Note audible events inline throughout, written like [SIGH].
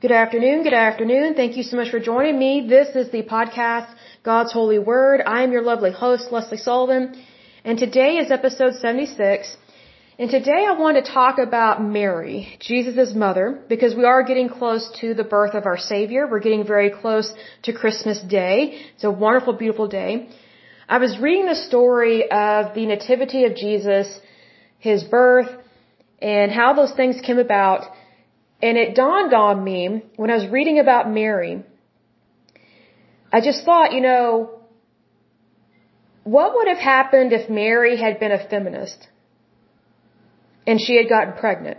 Good afternoon. Good afternoon. Thank you so much for joining me. This is the podcast, God's Holy Word. I am your lovely host, Lesley Sullivan, and today is episode 76. And today I want to talk about Mary, Jesus' mother, because we are getting close to the birth of our Savior. We're getting very close to Christmas Day. It's a wonderful, beautiful day. I was reading the story of the Nativity of Jesus, His birth, and how those things came about. And it dawned on me when I was reading about Mary, I just thought, you know, what would have happened if Mary had been a feminist and she had gotten pregnant?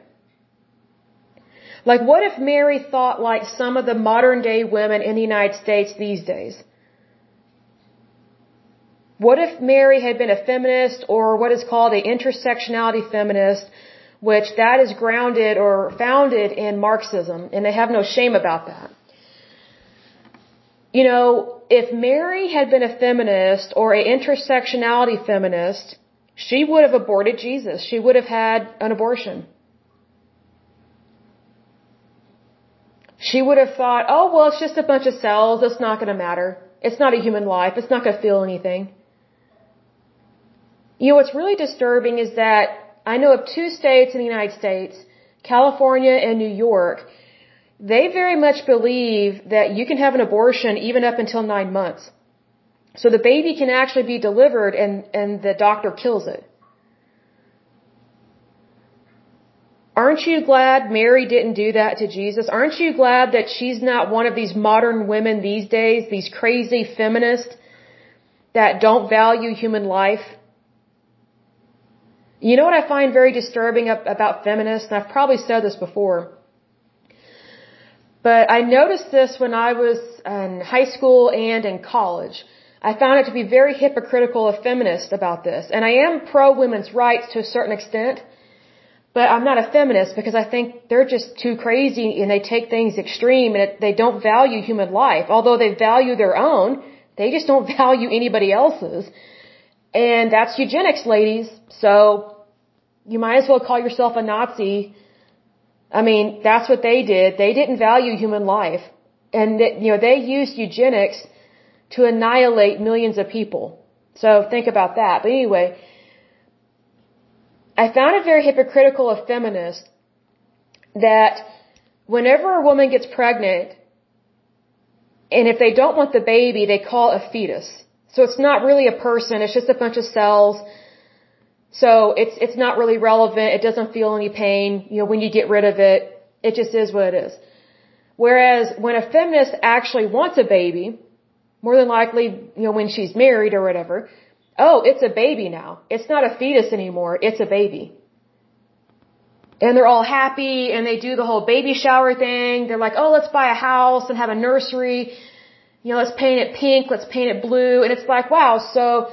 Like, what if Mary thought like some of the modern day women in the United States these days? What if Mary had been a feminist or what is called an intersectionality feminist which that is grounded or founded in Marxism, and they have no shame about that. You know, if Mary had been a feminist or an intersectionality feminist, she would have aborted Jesus. She would have had an abortion. She would have thought, oh, well, it's just a bunch of cells. It's not going to matter. It's not a human life. It's not going to feel anything. You know, what's really disturbing is that I know of two states in the United States, California and New York, they very much believe that you can have an abortion even up until nine months. So the baby can actually be delivered and, and the doctor kills it. Aren't you glad Mary didn't do that to Jesus? Aren't you glad that she's not one of these modern women these days, these crazy feminists that don't value human life? You know what I find very disturbing about feminists, and I've probably said this before, but I noticed this when I was in high school and in college. I found it to be very hypocritical of feminists about this. And I am pro women's rights to a certain extent, but I'm not a feminist because I think they're just too crazy and they take things extreme and it, they don't value human life. Although they value their own, they just don't [LAUGHS] value anybody else's. And that's eugenics, ladies. So you might as well call yourself a Nazi. I mean, that's what they did. They didn't value human life. And, that, you know, they used eugenics to annihilate millions of people. So think about that. But anyway, I found it very hypocritical of feminists that whenever a woman gets pregnant, and if they don't want the baby, they call it a fetus. So it's not really a person, it's just a bunch of cells. So it's, it's not really relevant, it doesn't feel any pain, you know, when you get rid of it, it just is what it is. Whereas when a feminist actually wants a baby, more than likely, you know, when she's married or whatever, oh, it's a baby now. It's not a fetus anymore, it's a baby. And they're all happy and they do the whole baby shower thing. They're like, oh, let's buy a house and have a nursery you know, let's paint it pink, let's paint it blue. And it's like, wow, so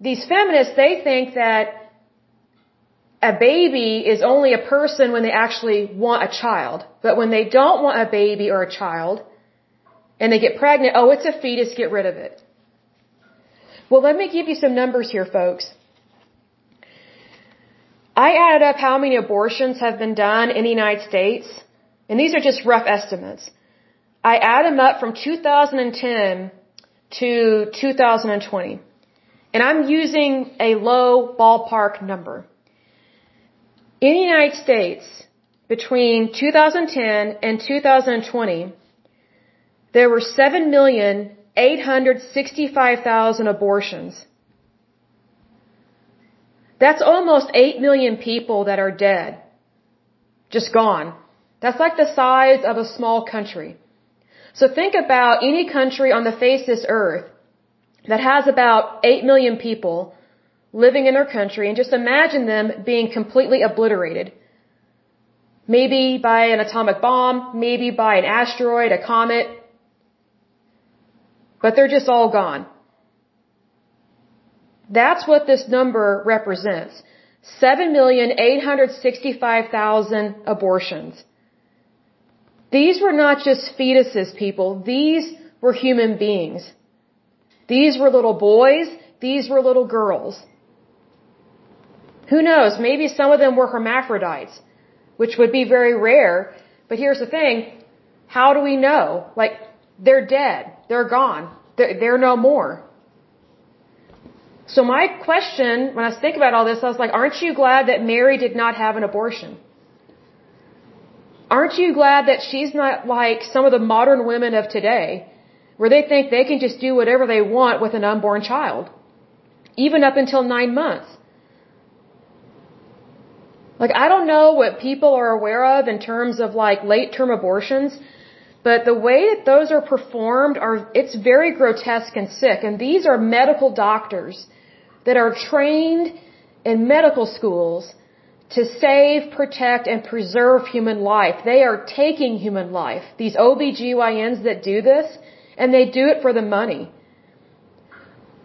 these feminists, they think that a baby is only a person when they actually want a child. But when they don't want a baby or a child, and they get pregnant, oh, it's a fetus, get rid of it. Well, let me give you some numbers here, folks. I added up how many abortions have been done in the United States, and these are just rough estimates. I add them up from 2010 to 2020. And I'm using a low ballpark number. In the United States, between 2010 and 2020, there were 7,865,000 abortions. That's almost 8 million people that are dead. Just gone. That's like the size of a small country. So think about any country on the face of this earth that has about 8 million people living in their country and just imagine them being completely obliterated. Maybe by an atomic bomb, maybe by an asteroid, a comet, but they're just all gone. That's what this number represents. 7,865,000 abortions. These were not just fetuses, people. These were human beings. These were little boys. These were little girls. Who knows? Maybe some of them were hermaphrodites, which would be very rare. But here's the thing. How do we know? Like, they're dead. They're gone. They're, they're no more. So my question, when I think about all this, I was like, aren't you glad that Mary did not have an abortion? Aren't you glad that she's not like some of the modern women of today, where they think they can just do whatever they want with an unborn child? Even up until nine months. Like, I don't know what people are aware of in terms of like late term abortions, but the way that those are performed are, it's very grotesque and sick. And these are medical doctors that are trained in medical schools to save, protect, and preserve human life. They are taking human life. These OBGYNs that do this, and they do it for the money.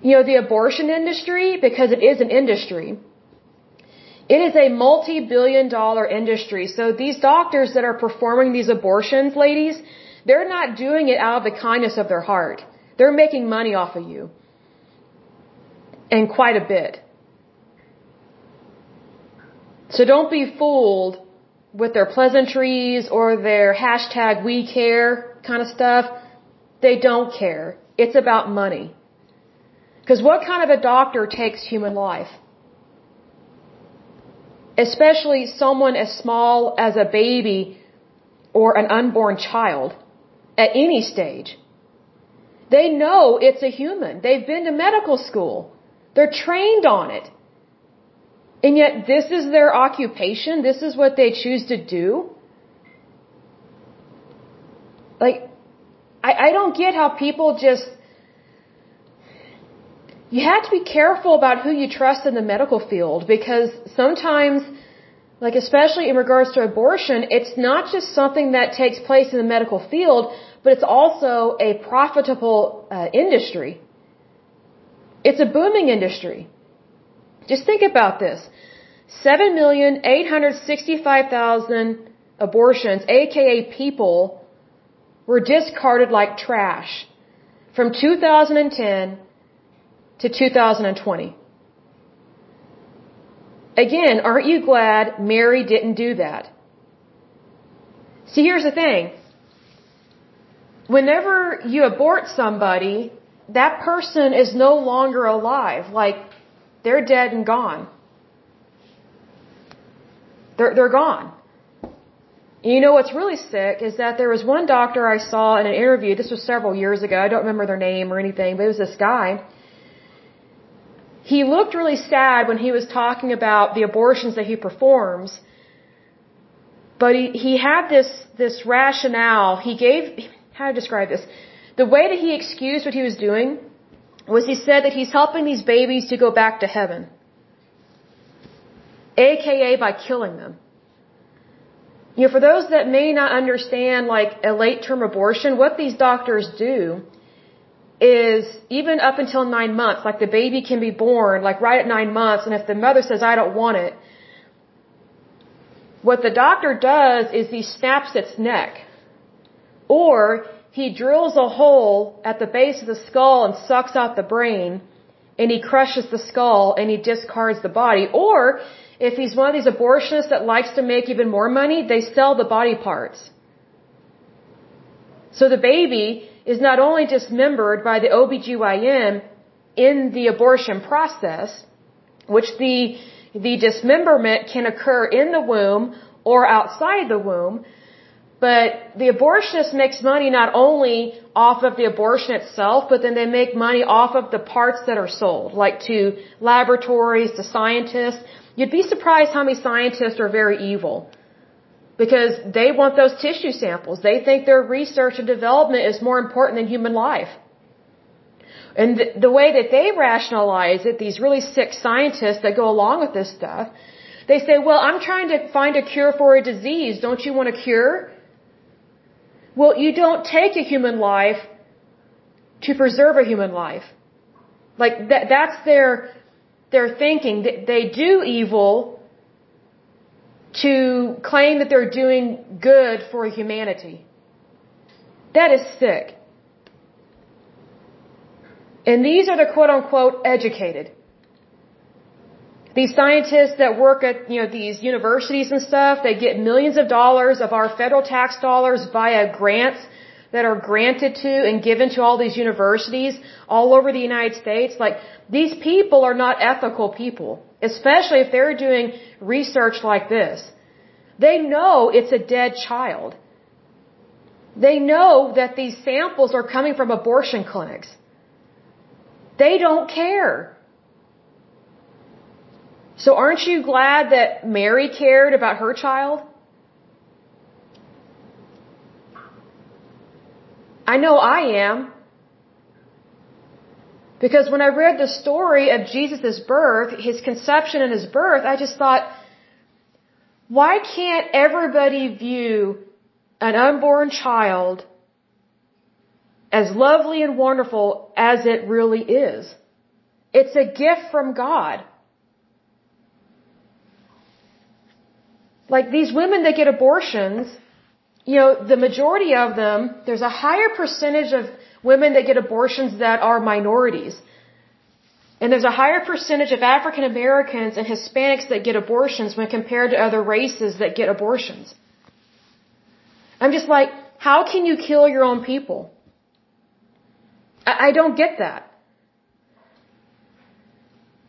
You know, the abortion industry, because it is an industry, it is a multi-billion dollar industry. So these doctors that are performing these abortions, ladies, they're not doing it out of the kindness of their heart. They're making money off of you. And quite a bit. So don't be fooled with their pleasantries or their hashtag we care kind of stuff. They don't care. It's about money. Because what kind of a doctor takes human life? Especially someone as small as a baby or an unborn child at any stage. They know it's a human. They've been to medical school. They're trained on it. And yet this is their occupation. This is what they choose to do. Like, I, I don't get how people just, you have to be careful about who you trust in the medical field because sometimes, like especially in regards to abortion, it's not just something that takes place in the medical field, but it's also a profitable uh, industry. It's a booming industry. Just think about this. 7,865,000 abortions, aka people, were discarded like trash from 2010 to 2020. Again, aren't you glad Mary didn't do that? See, here's the thing. Whenever you abort somebody, that person is no longer alive. Like, they're dead and gone. They're, they're gone. You know what's really sick is that there was one doctor I saw in an interview, this was several years ago, I don't remember their name or anything, but it was this guy. He looked really sad when he was talking about the abortions that he performs, but he, he had this, this rationale, he gave, how to describe this? The way that he excused what he was doing was he said that he's helping these babies to go back to heaven aka by killing them. You know, for those that may not understand like a late term abortion, what these doctors do is even up until nine months, like the baby can be born like right at nine months, and if the mother says, I don't want it, what the doctor does is he snaps its neck. Or he drills a hole at the base of the skull and sucks out the brain, and he crushes the skull and he discards the body. Or if he's one of these abortionists that likes to make even more money, they sell the body parts. So the baby is not only dismembered by the OBGYN in the abortion process, which the, the dismemberment can occur in the womb or outside the womb, but the abortionist makes money not only off of the abortion itself, but then they make money off of the parts that are sold, like to laboratories, to scientists. You'd be surprised how many scientists are very evil. Because they want those tissue samples. They think their research and development is more important than human life. And the, the way that they rationalize it, these really sick scientists that go along with this stuff, they say, well, I'm trying to find a cure for a disease. Don't you want a cure? Well, you don't take a human life to preserve a human life. Like that, that's their they're thinking that they do evil to claim that they're doing good for humanity. That is sick. And these are the quote unquote educated. These scientists that work at, you know, these universities and stuff, they get millions of dollars of our federal tax dollars via grants that are granted to and given to all these universities all over the United States. Like, these people are not ethical people, especially if they're doing research like this. They know it's a dead child. They know that these samples are coming from abortion clinics. They don't care. So aren't you glad that Mary cared about her child? I know I am. Because when I read the story of Jesus' birth, his conception and his birth, I just thought, why can't everybody view an unborn child as lovely and wonderful as it really is? It's a gift from God. Like these women that get abortions, you know, the majority of them, there's a higher percentage of women that get abortions that are minorities. And there's a higher percentage of African Americans and Hispanics that get abortions when compared to other races that get abortions. I'm just like, how can you kill your own people? I, I don't get that.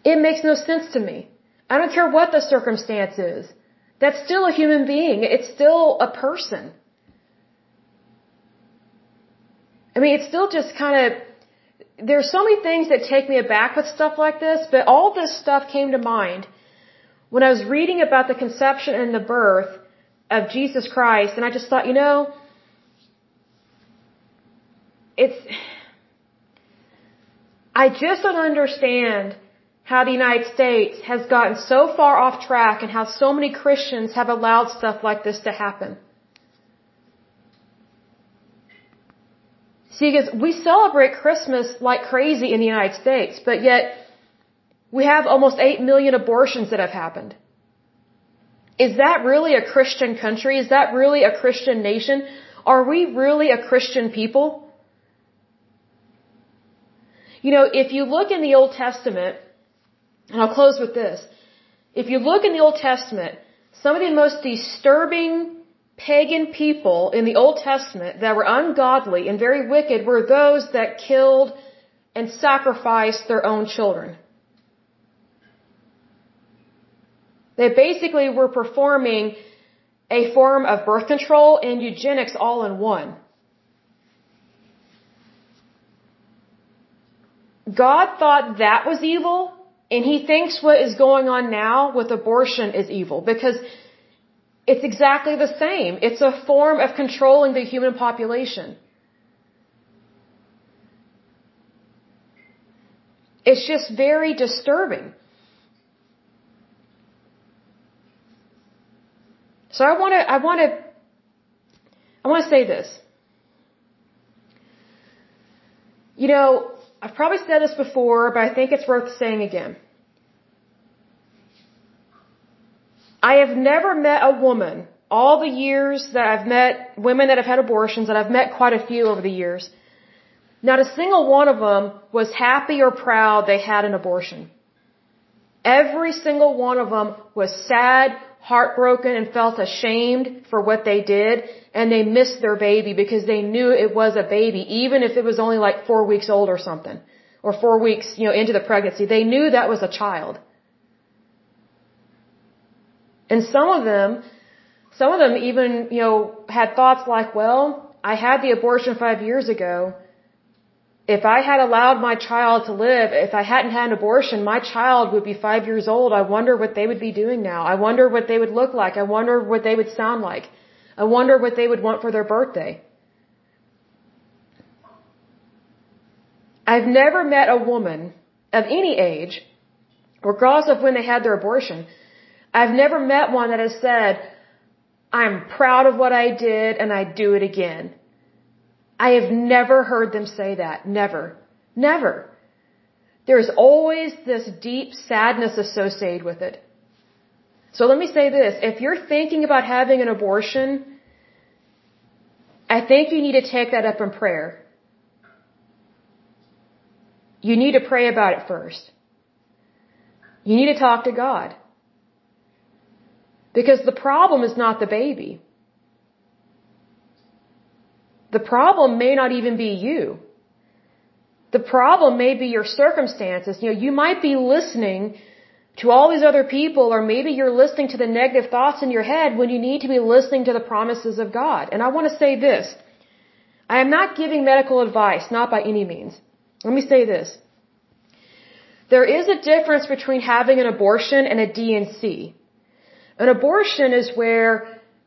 It makes no sense to me. I don't care what the circumstance is. That's still a human being. It's still a person. I mean, it's still just kind of, there's so many things that take me aback with stuff like this, but all this stuff came to mind when I was reading about the conception and the birth of Jesus Christ, and I just thought, you know, it's, I just don't understand how the United States has gotten so far off track and how so many Christians have allowed stuff like this to happen. See, because we celebrate Christmas like crazy in the United States, but yet we have almost 8 million abortions that have happened. Is that really a Christian country? Is that really a Christian nation? Are we really a Christian people? You know, if you look in the Old Testament, and I'll close with this. If you look in the Old Testament, some of the most disturbing pagan people in the Old Testament that were ungodly and very wicked were those that killed and sacrificed their own children. They basically were performing a form of birth control and eugenics all in one. God thought that was evil and he thinks what is going on now with abortion is evil because it's exactly the same. It's a form of controlling the human population. It's just very disturbing. So I want to, I want to, I want to say this. You know, I've probably said this before, but I think it's worth saying again. I have never met a woman, all the years that I've met women that have had abortions, and I've met quite a few over the years, not a single one of them was happy or proud they had an abortion. Every single one of them was sad, heartbroken, and felt ashamed for what they did, and they missed their baby because they knew it was a baby, even if it was only like four weeks old or something, or four weeks, you know, into the pregnancy. They knew that was a child. And some of them, some of them even, you know, had thoughts like, well, I had the abortion five years ago. If I had allowed my child to live, if I hadn't had an abortion, my child would be five years old. I wonder what they would be doing now. I wonder what they would look like. I wonder what they would sound like. I wonder what they would want for their birthday. I've never met a woman of any age, regardless of when they had their abortion, I've never met one that has said, I'm proud of what I did and I'd do it again. I have never heard them say that. Never. Never. There's always this deep sadness associated with it. So let me say this. If you're thinking about having an abortion, I think you need to take that up in prayer. You need to pray about it first. You need to talk to God. Because the problem is not the baby. The problem may not even be you. The problem may be your circumstances. You know, you might be listening to all these other people, or maybe you're listening to the negative thoughts in your head when you need to be listening to the promises of God. And I want to say this. I am not giving medical advice, not by any means. Let me say this. There is a difference between having an abortion and a D&C. An abortion is where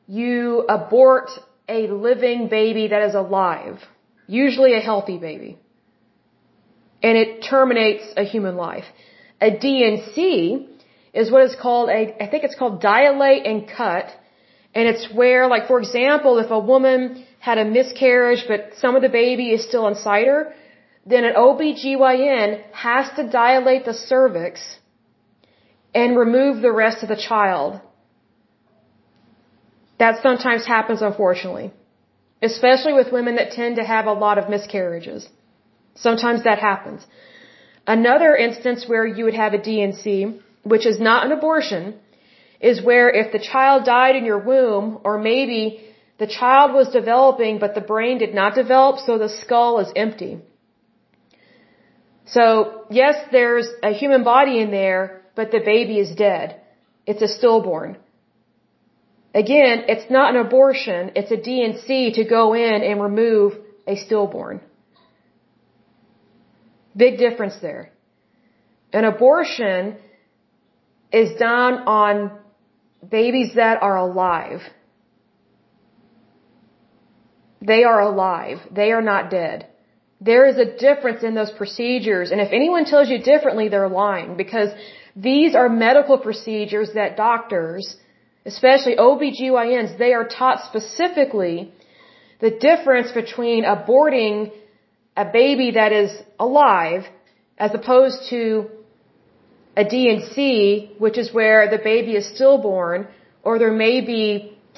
you abort a living baby that is alive, usually a healthy baby, and it terminates a human life. A D&C is what is called a, I think it's called dilate and cut. And it's where, like, for example, if a woman had a miscarriage, but some of the baby is still inside her, then an OBGYN has to dilate the cervix and remove the rest of the child. That sometimes happens, unfortunately. Especially with women that tend to have a lot of miscarriages. Sometimes that happens. Another instance where you would have a D&C, which is not an abortion, is where if the child died in your womb, or maybe the child was developing but the brain did not develop, so the skull is empty. So, yes, there's a human body in there, but the baby is dead. It's a stillborn. Again, it's not an abortion, it's a D&C to go in and remove a stillborn. Big difference there. An abortion is done on babies that are alive. They are alive. They are not dead. There is a difference in those procedures, and if anyone tells you differently, they're lying because these are medical procedures that doctors, especially OBGYNs, they are taught specifically the difference between aborting a baby that is alive as opposed to a D&C, which is where the baby is stillborn, or there may be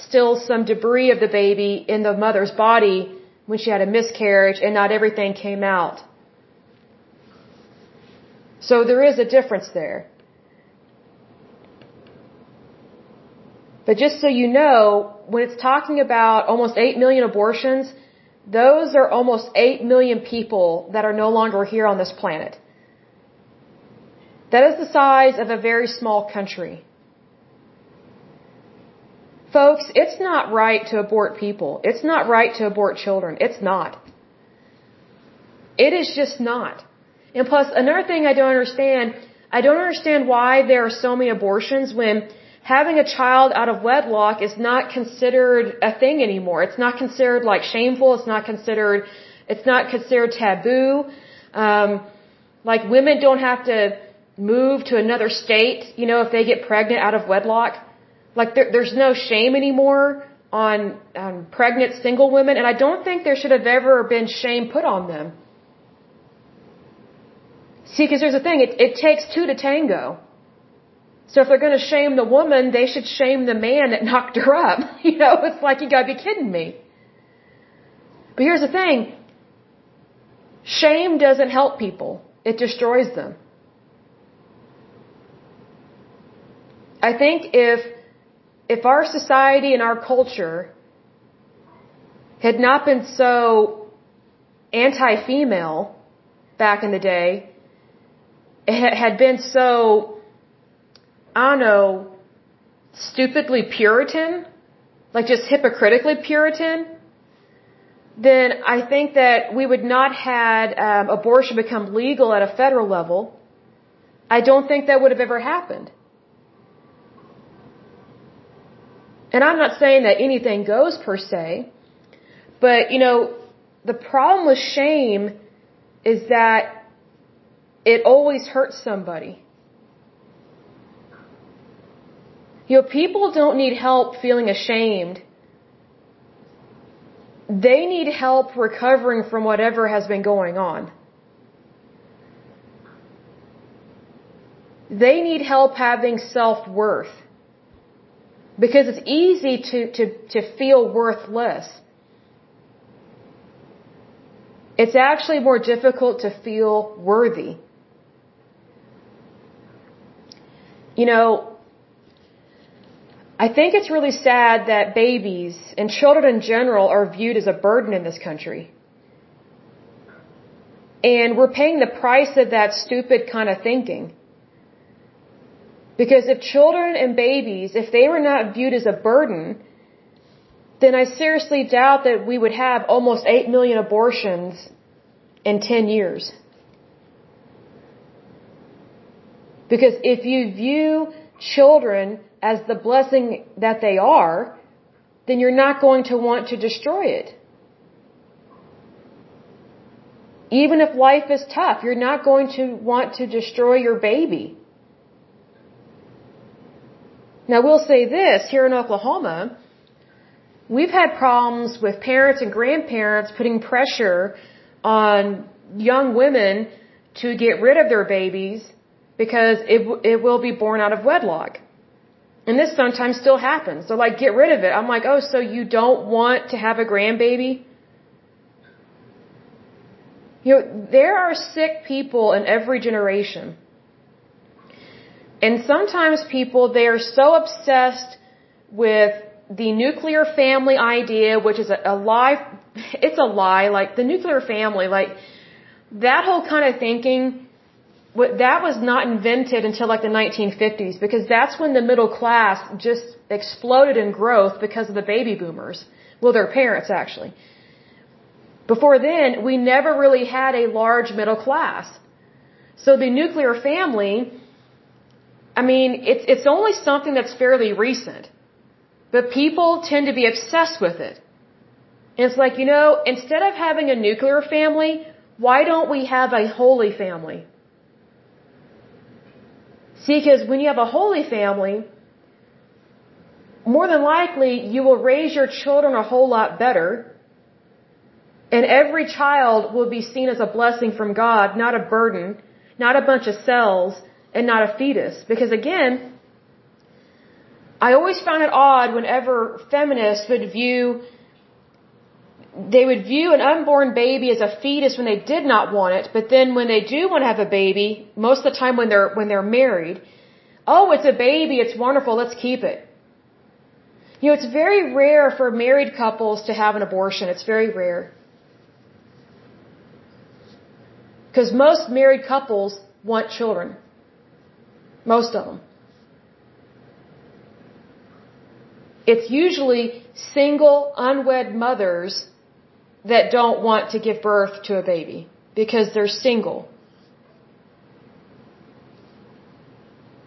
still some debris of the baby in the mother's body when she had a miscarriage and not everything came out. So there is a difference there. But just so you know, when it's talking about almost 8 million abortions, those are almost 8 million people that are no longer here on this planet. That is the size of a very small country. Folks, it's not right to abort people. It's not right to abort children. It's not. It is just not. And plus, another thing I don't understand, I don't understand why there are so many abortions when having a child out of wedlock is not considered a thing anymore. It's not considered like shameful. It's not considered, it's not considered taboo. Um, like women don't have to move to another state, you know, if they get pregnant out of wedlock. Like there, there's no shame anymore on, on pregnant single women, and I don't think there should have ever been shame put on them. See, because there's a thing, it, it takes two to tango. So if they're going to shame the woman, they should shame the man that [LAUGHS] knocked her up. [LAUGHS] You know, it's like you got to be kidding me. But here's the thing. Shame doesn't help people. It destroys them. I think if if our society and our culture had not been so anti-female back in the day, it had been so I don't know, stupidly Puritan, like just hypocritically Puritan, then I think that we would not had um, abortion become legal at a federal level. I don't think that would have ever happened. And I'm not saying that anything goes per se, but you know, the problem with shame is that it always hurts somebody. You know, people don't need help feeling ashamed. They need help recovering from whatever has been going on. They need help having self-worth. Because it's easy to, to, to feel worthless. It's actually more difficult to feel worthy. you know, I think it's really sad that babies and children in general are viewed as a burden in this country. And we're paying the price of that stupid kind of thinking. Because if children and babies, if they were not viewed as a burden, then I seriously doubt that we would have almost 8 million abortions in 10 years. Because if you view children as the blessing that they are, then you're not going to want to destroy it. Even if life is tough, you're not going to want to destroy your baby. Now we'll say this, here in Oklahoma, we've had problems with parents and grandparents putting pressure on young women to get rid of their babies because it, it will be born out of wedlock. And this sometimes still happens. They're like, get rid of it. I'm like, oh, so you don't want to have a grandbaby? You know, there are sick people in every generation. And sometimes people, they are so obsessed with the nuclear family idea, which is a, a lie. [LAUGHS] It's a lie. Like the nuclear family, like that whole kind of thinking, that was not invented until like the 1950s because that's when the middle class just exploded in growth because of the baby boomers. Well, their parents actually. Before then, we never really had a large middle class. So the nuclear family, I mean, it's, it's only something that's fairly recent. But people tend to be obsessed with it. And it's like, you know, instead of having a nuclear family, why don't we have a holy family? See, because when you have a holy family, more than likely you will raise your children a whole lot better. And every child will be seen as a blessing from God, not a burden, not a bunch of cells, and not a fetus. Because again, I always found it odd whenever feminists would view they would view an unborn baby as a fetus when they did not want it, but then when they do want to have a baby, most of the time when they're when they're married, oh, it's a baby, it's wonderful, let's keep it. You know, it's very rare for married couples to have an abortion. It's very rare. Because most married couples want children. Most of them. It's usually single, unwed mothers that don't want to give birth to a baby because they're single.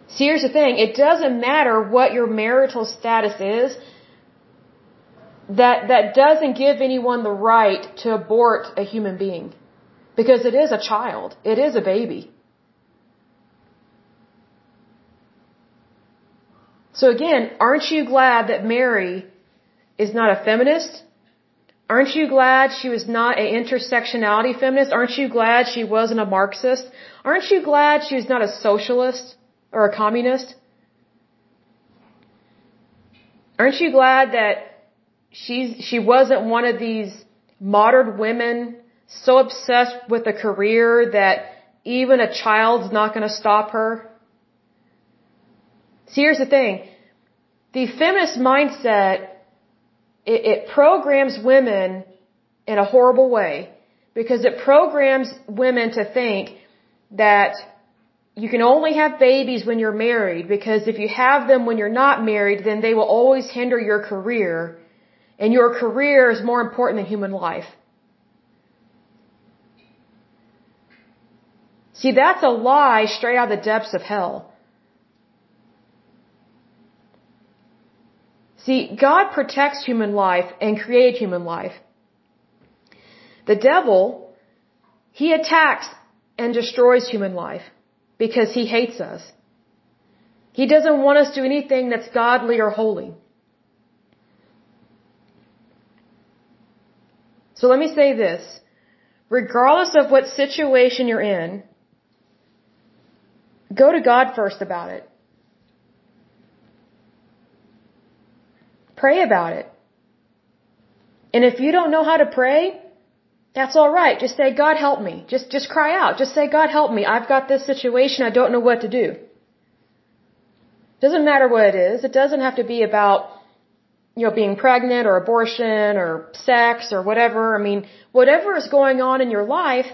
See, here's the thing. It doesn't matter what your marital status is. That, that doesn't give anyone the right to abort a human being. Because it is a child. It is a baby. So again, aren't you glad that Mary is not a feminist? Aren't you glad she was not an intersectionality feminist? Aren't you glad she wasn't a Marxist? Aren't you glad she was not a socialist or a communist? Aren't you glad that she's, she wasn't one of these modern women so obsessed with a career that even a child's not going to stop her? See, here's the thing. The feminist mindset it, it programs women in a horrible way because it programs women to think that you can only have babies when you're married because if you have them when you're not married, then they will always hinder your career and your career is more important than human life. See, that's a lie straight out of the depths of hell. See, God protects human life and created human life. The devil, he attacks and destroys human life because he hates us. He doesn't want us to do anything that's godly or holy. So let me say this. Regardless of what situation you're in, go to God first about it. Pray about it. And if you don't know how to pray, that's all right. Just say, God help me. Just, just cry out. Just say, God help me. I've got this situation. I don't know what to do. Doesn't matter what it is. It doesn't have to be about, you know, being pregnant or abortion or sex or whatever. I mean, whatever is going on in your life,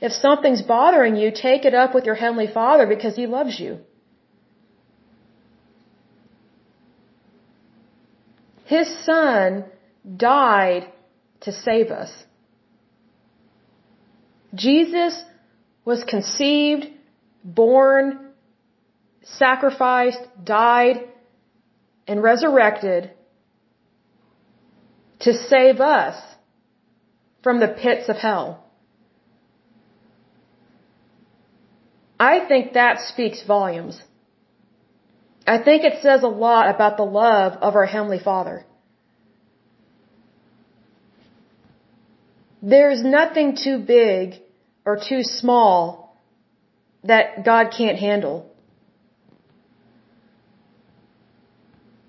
if something's bothering you, take it up with your Heavenly Father because He loves you. His Son died to save us. Jesus was conceived, born, sacrificed, died, and resurrected to save us from the pits of hell. I think that speaks volumes. I think it says a lot about the love of our Heavenly Father. There's nothing too big or too small that God can't handle.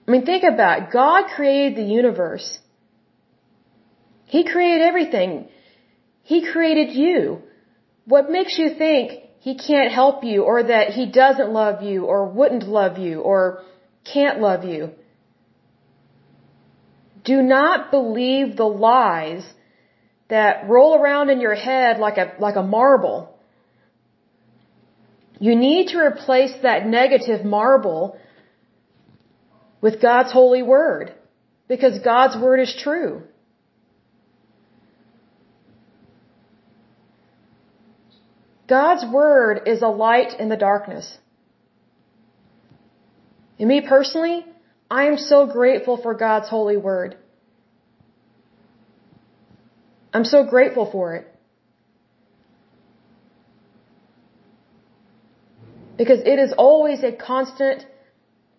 I mean, think about it. God created the universe. He created everything. He created you. What makes you think He can't help you or that He doesn't love you or wouldn't love you or can't love you? Do not believe the lies that roll around in your head like a, like a marble. You need to replace that negative marble with God's holy word because God's word is true. God's word is a light in the darkness. And me personally, I am so grateful for God's holy word. I'm so grateful for it. Because it is always a constant,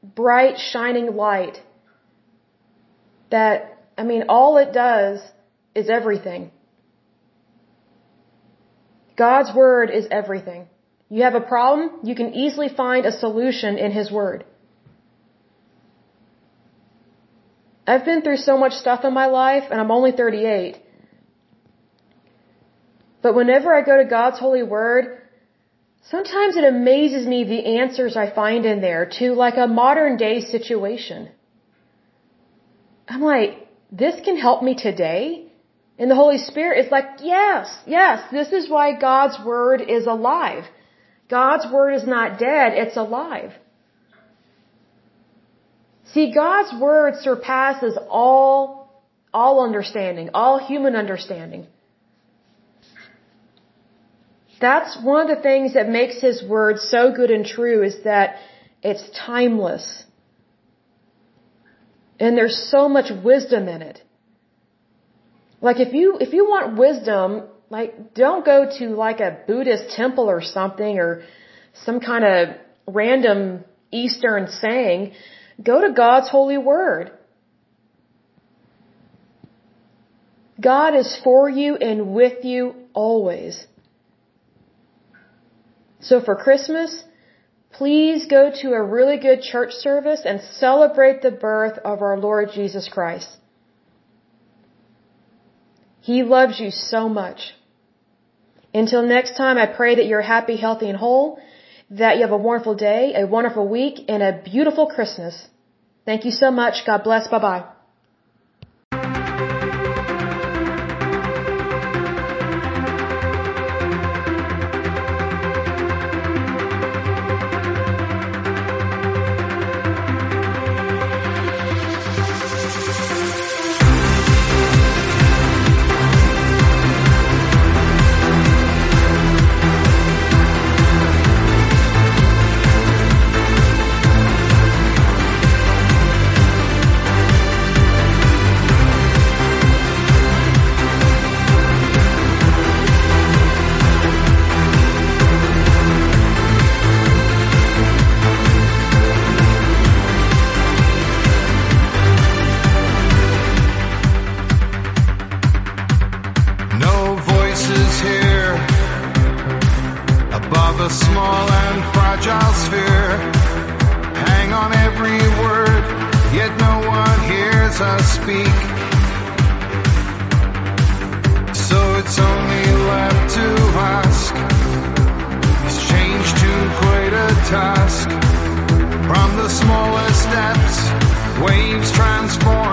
bright, shining light that, I mean, all it does is everything. God's Word is everything. You have a problem, you can easily find a solution in His Word. I've been through so much stuff in my life, and I'm only 38. But whenever I go to God's holy word, sometimes it amazes me the answers I find in there to like a modern day situation. I'm like, this can help me today? And the Holy Spirit is like, yes, yes, this is why God's Word is alive. God's Word is not dead, it's alive. See, God's Word surpasses all, all understanding, all human understanding. That's one of the things that makes His Word so good and true is that it's timeless. And there's so much wisdom in it. Like if you, if you want wisdom, like don't go to like a Buddhist temple or something or some kind of random Eastern saying. Go to God's holy word. God is for you and with you always. So for Christmas, please go to a really good church service and celebrate the birth of our Lord Jesus Christ. He loves you so much. Until next time, I pray that you're happy, healthy, and whole, that you have a wonderful day, a wonderful week, and a beautiful Christmas. Thank you so much. God bless. Bye bye. Waves transform